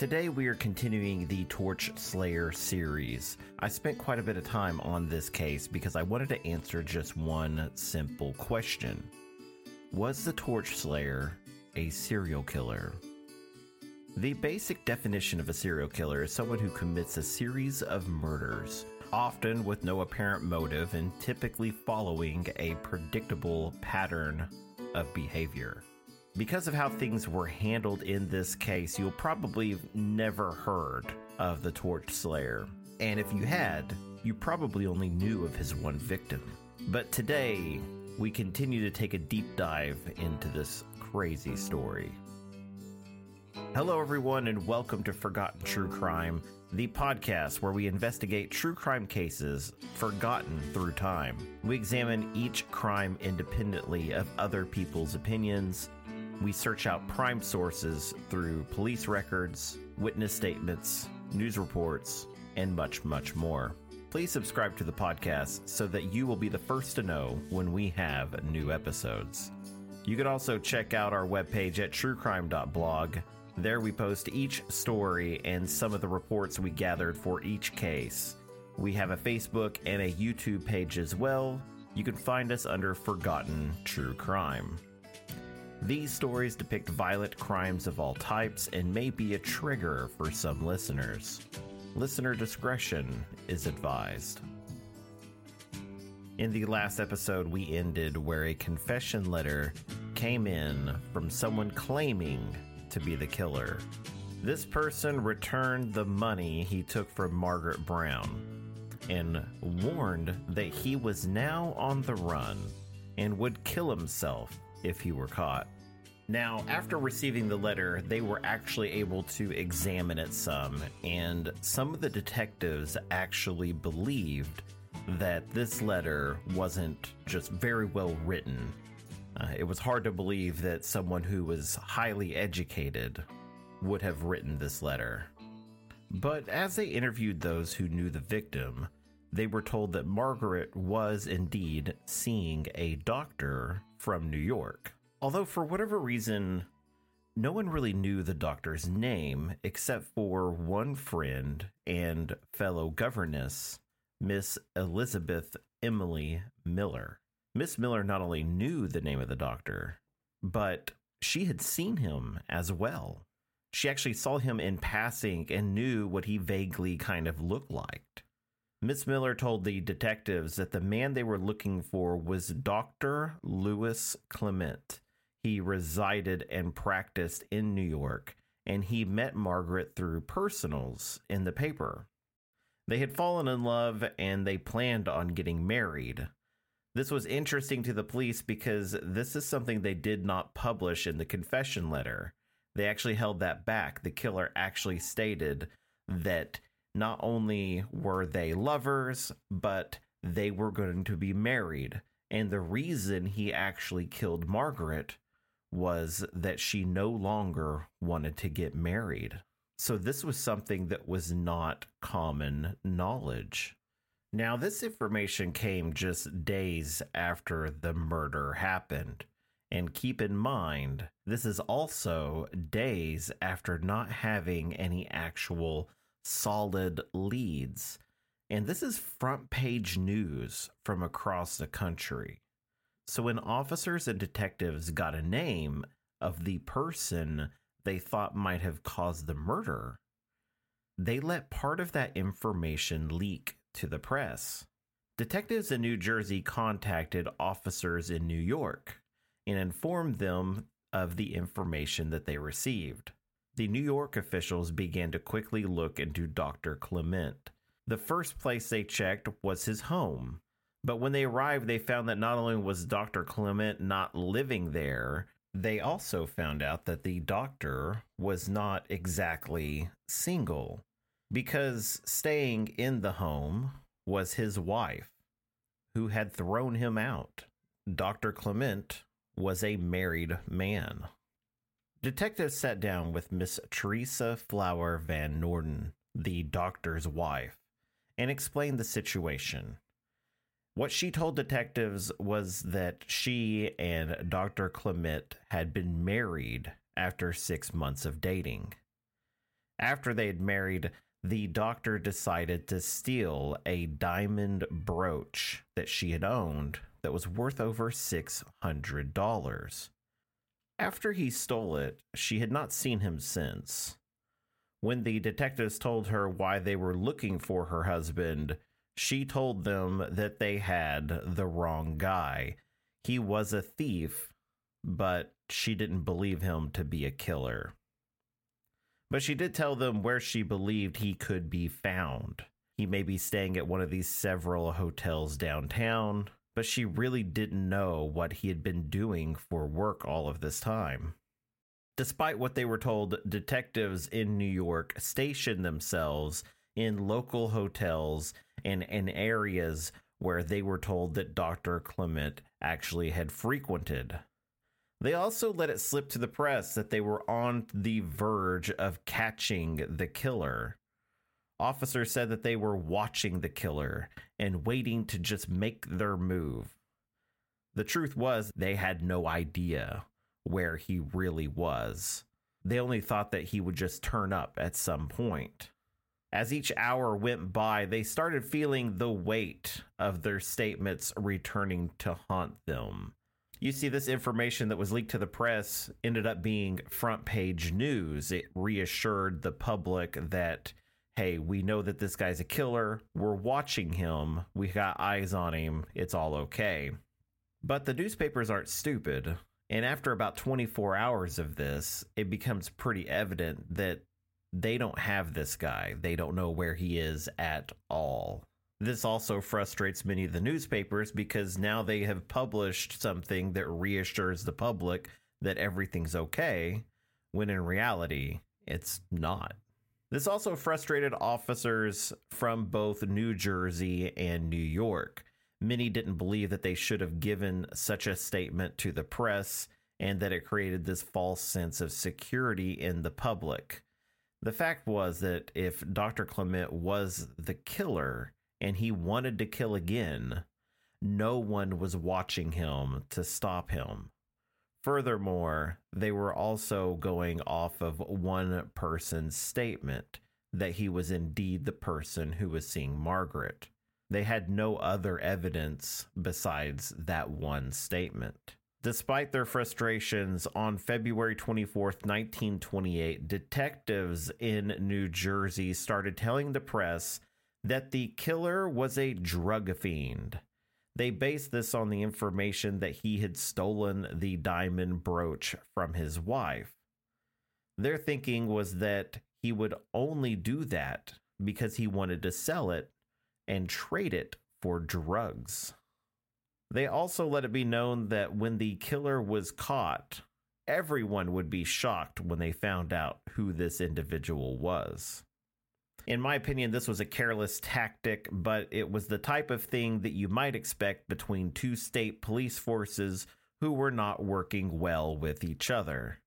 Today we are continuing the Torch Slayer series. I spent quite a bit of time on this case because I wanted to answer just one simple question. Was the Torch Slayer a serial killer? The basic definition of a serial killer is someone who commits a series of murders, often with no apparent motive and typically following a predictable pattern of behavior. Because of how things were handled in this case, you'll probably have never heard of the Torch Slayer. And if you had, you probably only knew of his one victim. But today, we continue to take a deep dive into this crazy story. Hello, everyone, and welcome to Forgotten True Crime, the podcast where we investigate true crime cases forgotten through time. We examine each crime independently of other people's opinions. We search out prime sources through police records, witness statements, news reports, and much, much more. Please subscribe to the podcast so that you will be the first to know when we have new episodes. You can also check out our webpage at truecrime.blog. There we post each story and some of the reports we gathered for each case. We have a Facebook and a YouTube page as well. You can find us under Forgotten True Crime. These stories depict violent crimes of all types and may be a trigger for some listeners. Listener discretion is advised. In the last episode, we ended where a confession letter came in from someone claiming to be the killer. This person returned the money he took from Margaret Brown and warned that he was now on the run and would kill himself if he were caught. Now, after receiving the letter, they were actually able to examine it some, and some of the detectives actually believed that this letter wasn't just very well written. Uh, it was hard to believe that someone who was highly educated would have written this letter. But as they interviewed those who knew the victim, they were told that Margaret was indeed seeing a doctor from New York. Although, for whatever reason, no one really knew the doctor's name except for one friend and fellow governess, Miss Elizabeth Emily Miller. Miss Miller not only knew the name of the doctor, but she had seen him as well. She actually saw him in passing and knew what he vaguely kind of looked like. Miss Miller told the detectives that the man they were looking for was Dr. Louis Clement. He resided and practiced in New York, and he met Margaret through personals in the paper. They had fallen in love and they planned on getting married. This was interesting to the police because this is something they did not publish in the confession letter. They actually held that back. The killer actually stated that not only were they lovers, but they were going to be married. And the reason he actually killed Margaret was that she no longer wanted to get married. So this was something that was not common knowledge. Now, this information came just days after the murder happened. And keep in mind, this is also days after not having any actual solid leads. And this is front page news from across the country. So when officers and detectives got a name, of the person they thought might have caused the murder, they let part of that information leak to the press. Detectives in New Jersey contacted officers in New York and informed them of the information that they received. The New York officials began to quickly look into Dr. Clement. The first place they checked was his home. But when they arrived, they found that not only was Dr. Clement not living there, they also found out that the doctor was not exactly single because staying in the home was his wife who had thrown him out. Dr. Clement was a married man. Detectives sat down with Miss Teresa Flower Van Norden, the doctor's wife, and explained the situation. What she told detectives was that she and Dr. Clement had been married after six months of dating. After they had married, the doctor decided to steal a diamond brooch that she had owned that was worth over $600. After he stole it, she had not seen him since. When the detectives told her why they were looking for her husband, she told them that they had the wrong guy. He was a thief, but she didn't believe him to be a killer. But she did tell them where she believed he could be found. He may be staying at one of these several hotels downtown, but she really didn't know what he had been doing for work all of this time. Despite what they were told, detectives in New York stationed themselves in local hotels and in areas where they were told that Dr. Clement actually had frequented. They also let it slip to the press that they were on the verge of catching the killer. Officers said that they were watching the killer and waiting to just make their move. The truth was, they had no idea where he really was. They only thought that he would just turn up at some point. As each hour went by, they started feeling the weight of their statements returning to haunt them. You see, this information that was leaked to the press ended up being front page news. It reassured the public that, hey, we know that this guy's a killer. We're watching him. We got eyes on him. It's all okay. But the newspapers aren't stupid. And after about 24 hours of this, it becomes pretty evident that they don't have this guy. They don't know where he is at all. This also frustrates many of the newspapers because now they have published something that reassures the public that everything's okay, when in reality, it's not. This also frustrated officers from both New Jersey and New York. Many didn't believe that they should have given such a statement to the press and that it created this false sense of security in the public. The fact was that if Dr. Clement was the killer, and he wanted to kill again, no one was watching him to stop him. Furthermore, they were also going off of one person's statement that he was indeed the person who was seeing Margaret. They had no other evidence besides that one statement. Despite their frustrations, on February 24th, 1928, detectives in New Jersey started telling the press that the killer was a drug fiend. They based this on the information that he had stolen the diamond brooch from his wife. Their thinking was that he would only do that because he wanted to sell it and trade it for drugs. They also let it be known that when the killer was caught, everyone would be shocked when they found out who this individual was. In my opinion, this was a careless tactic, but it was the type of thing that you might expect between two state police forces who were not working well with each other.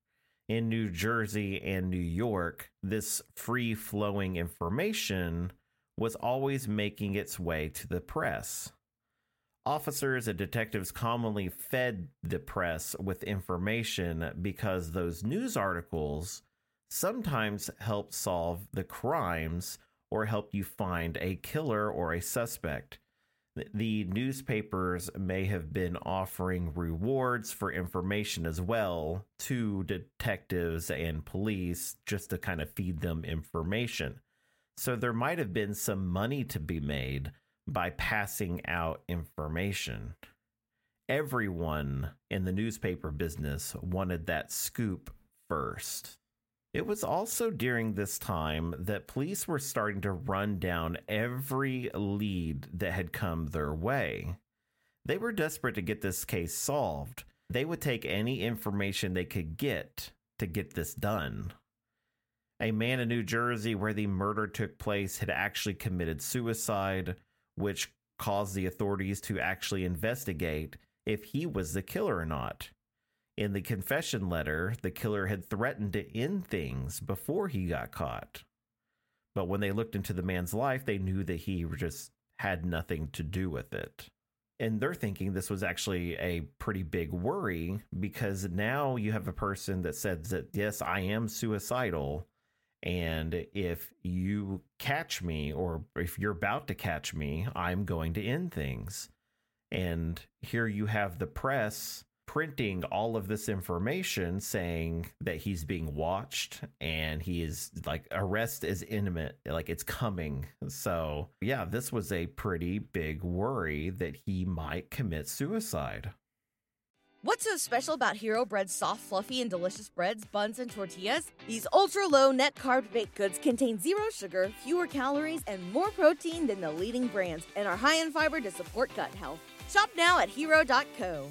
In New Jersey and New York, this free flowing information was always making its way to the press. Officers and detectives commonly fed the press with information because those news articles sometimes help solve the crimes or help you find a killer or a suspect. The newspapers may have been offering rewards for information as well to detectives and police just to kind of feed them information. So there might have been some money to be made by passing out information. Everyone in the newspaper business wanted that scoop first. It was also during this time that police were starting to run down every lead that had come their way. They were desperate to get this case solved. They would take any information they could get to get this done. A man in New Jersey where the murder took place had actually committed suicide, which caused the authorities to actually investigate if he was the killer or not. In the confession letter, the killer had threatened to end things before he got caught. But when they looked into the man's life, they knew that he just had nothing to do with it. And they're thinking this was actually a pretty big worry because now you have a person that says that, yes, I am suicidal. And if you catch me, or if you're about to catch me, I'm going to end things. And here you have the press printing all of this information saying that he's being watched and he is like arrest is imminent like it's coming so yeah this was a pretty big worry that he might commit suicide What's so special about Hero Bread's soft, fluffy, and delicious breads, buns, and tortillas? These ultra low net carb baked goods contain zero sugar, fewer calories, and more protein than the leading brands, and are high in fiber to support gut health. Shop now at hero.co.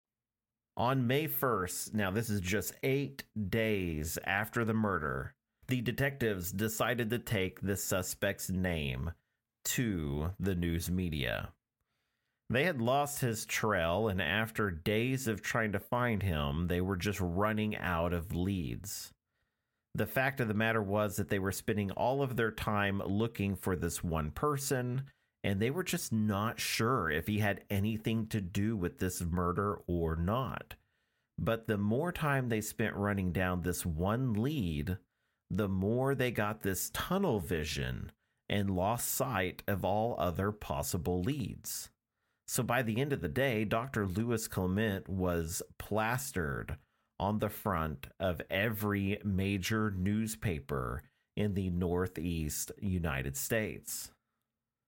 On May 1st, now this is just eight days after the murder, the detectives decided to take the suspect's name to the news media. They had lost his trail, and after days of trying to find him, they were just running out of leads. The fact of the matter was that they were spending all of their time looking for this one person, and they were just not sure if he had anything to do with this murder or not. But the more time they spent running down this one lead, the more they got this tunnel vision and lost sight of all other possible leads. So by the end of the day, Dr. Louis Clement was plastered on the front of every major newspaper in the Northeast United States.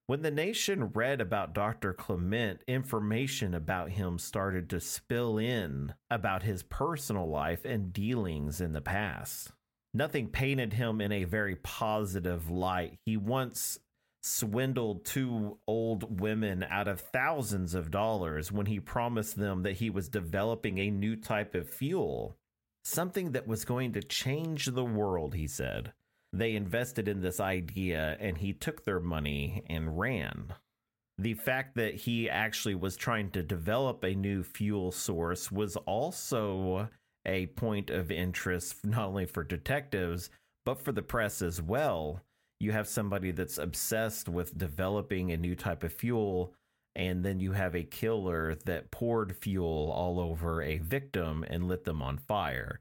When the nation read about Dr. Clement, information about him started to spill in about his personal life and dealings in the past. Nothing painted him in a very positive light. He once swindled two old women out of thousands of dollars when he promised them that he was developing a new type of fuel, something that was going to change the world, he said they invested in this idea and he took their money and ran. The fact that he actually was trying to develop a new fuel source was also a point of interest, not only for detectives, but for the press as well. You have somebody that's obsessed with developing a new type of fuel, and then you have a killer that poured fuel all over a victim and lit them on fire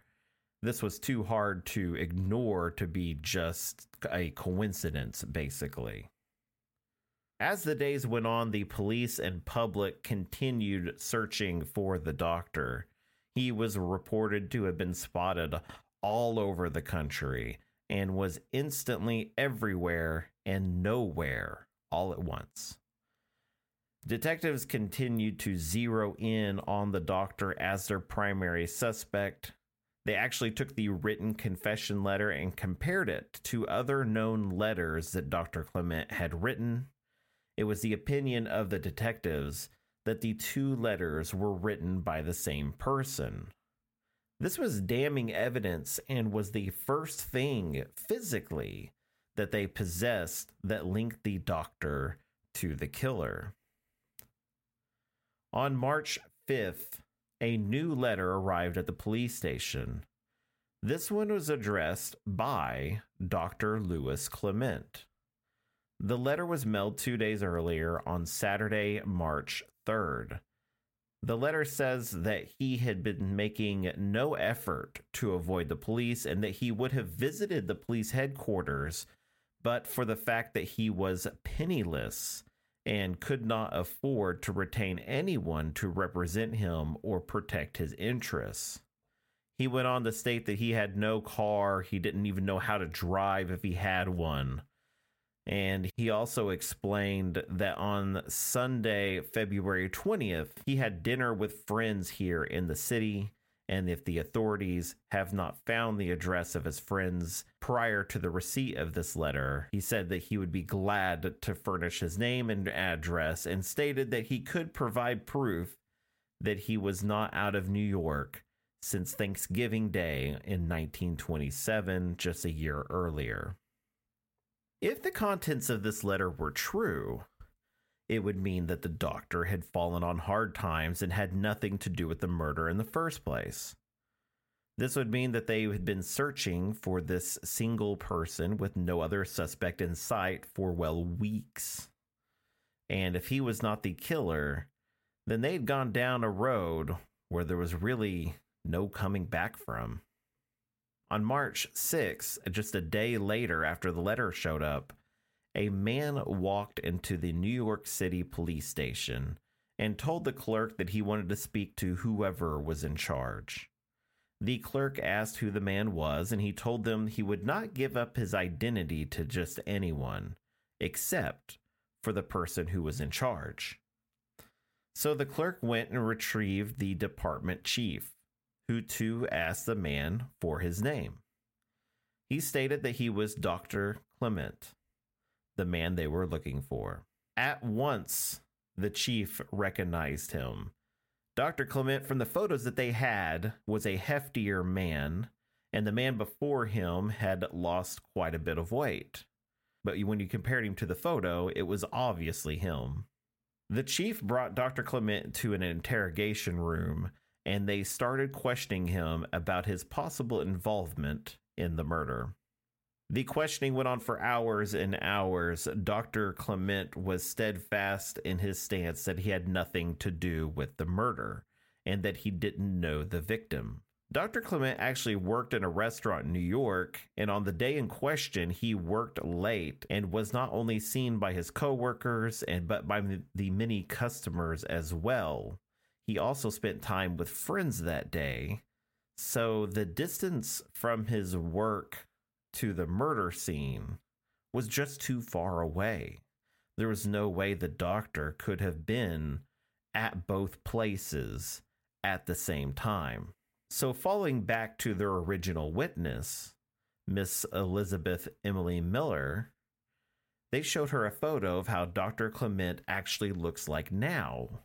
this was too hard to ignore to be just a coincidence, basically. As the days went on, the police and public continued searching for the doctor. He was reported to have been spotted all over the country and was instantly everywhere and nowhere all at once. Detectives continued to zero in on the doctor as their primary suspect, they actually took the written confession letter and compared it to other known letters that Dr. Clement had written. It was the opinion of the detectives that the two letters were written by the same person. This was damning evidence and was the first thing physically that they possessed that linked the doctor to the killer. On March 5th, a new letter arrived at the police station. This one was addressed by Dr. Louis Clement. The letter was mailed two days earlier on Saturday, March 3rd. The letter says that he had been making no effort to avoid the police and that he would have visited the police headquarters, but for the fact that he was penniless and could not afford to retain anyone to represent him or protect his interests. He went on to state that he had no car, he didn't even know how to drive if he had one. And he also explained that on Sunday, February 20th, he had dinner with friends here in the city. And if the authorities have not found the address of his friends prior to the receipt of this letter, he said that he would be glad to furnish his name and address and stated that he could provide proof that he was not out of New York since Thanksgiving Day in 1927, just a year earlier. If the contents of this letter were true, it would mean that the doctor had fallen on hard times and had nothing to do with the murder in the first place. This would mean that they had been searching for this single person with no other suspect in sight for, well, weeks. And if he was not the killer, then they'd gone down a road where there was really no coming back from. On March 6, just a day later after the letter showed up, a man walked into the New York City police station and told the clerk that he wanted to speak to whoever was in charge. The clerk asked who the man was, and he told them he would not give up his identity to just anyone, except for the person who was in charge. So the clerk went and retrieved the department chief, who too asked the man for his name. He stated that he was Dr. Clement, the man they were looking for. At once, the chief recognized him. Dr. Clement, from the photos that they had, was a heftier man, and the man before him had lost quite a bit of weight. But when you compared him to the photo, it was obviously him. The chief brought Dr. Clement to an interrogation room and they started questioning him about his possible involvement in the murder. The questioning went on for hours and hours. Dr. Clement was steadfast in his stance that he had nothing to do with the murder and that he didn't know the victim. Dr. Clement actually worked in a restaurant in New York, and on the day in question, he worked late and was not only seen by his coworkers and but by the many customers as well. He also spent time with friends that day. So the distance from his work to the murder scene was just too far away. There was no way the doctor could have been at both places at the same time. So, falling back to their original witness, Miss Elizabeth Emily Miller, they showed her a photo of how Dr. Clement actually looks like now.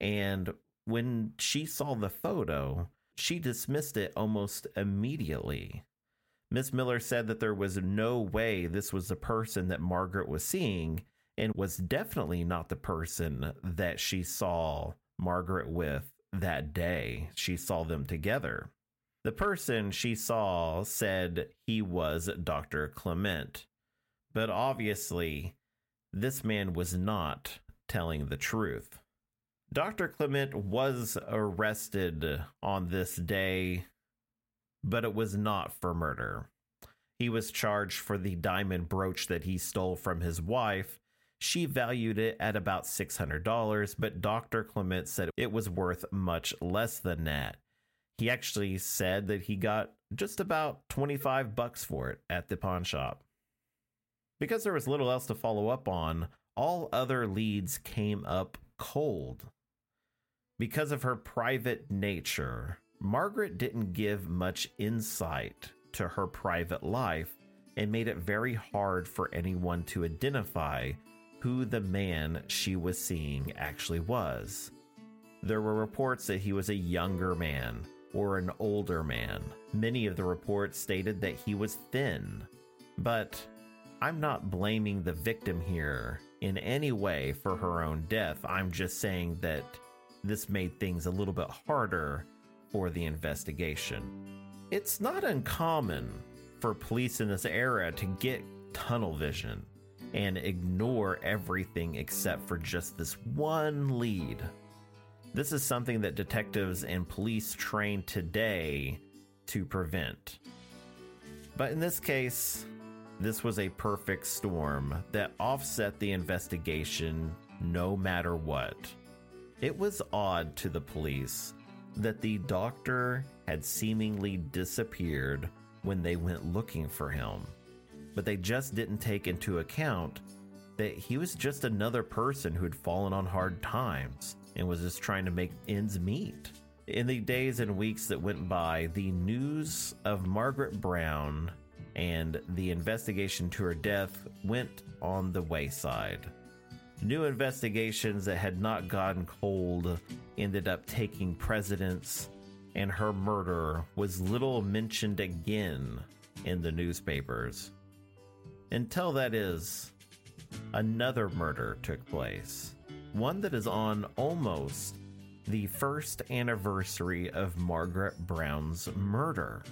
And when she saw the photo, she dismissed it almost immediately. Miss Miller said that there was no way this was the person that Margaret was seeing and was definitely not the person that she saw Margaret with that day. She saw them together. The person she saw said he was Dr. Clement, but obviously, this man was not telling the truth. Dr. Clement was arrested on this day, but it was not for murder. He was charged for the diamond brooch that he stole from his wife. She valued it at about $600, but Dr. Clement said it was worth much less than that. He actually said that he got just about 25 bucks for it at the pawn shop. Because there was little else to follow up on, all other leads came up cold. Because of her private nature, Margaret didn't give much insight to her private life and made it very hard for anyone to identify who the man she was seeing actually was. There were reports that he was a younger man or an older man. Many of the reports stated that he was thin. But I'm not blaming the victim here in any way for her own death. I'm just saying that this made things a little bit harder for the investigation. It's not uncommon for police in this era to get tunnel vision and ignore everything except for just this one lead. This is something that detectives and police train today to prevent. But in this case, this was a perfect storm that offset the investigation no matter what. It was odd to the police that the doctor had seemingly disappeared when they went looking for him, but they just didn't take into account that he was just another person who had fallen on hard times and was just trying to make ends meet. In the days and weeks that went by, the news of Margaret Brown and the investigation to her death went on the wayside. New investigations that had not gone cold ended up taking precedence, and her murder was little mentioned again in the newspapers. Until that is, another murder took place. One that is on almost the first anniversary of Margaret Brown's murder.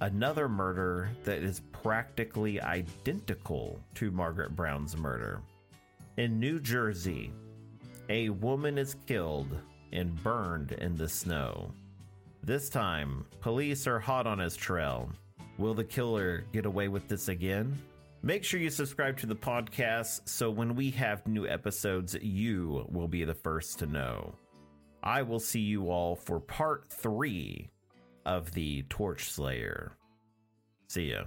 Another murder that is practically identical to Margaret Brown's murder. In New Jersey, a woman is killed and burned in the snow. This time, police are hot on his trail. Will the killer get away with this again? Make sure you subscribe to the podcast so when we have new episodes, you will be the first to know. I will see you all for part three of the Torch Slayer. See ya.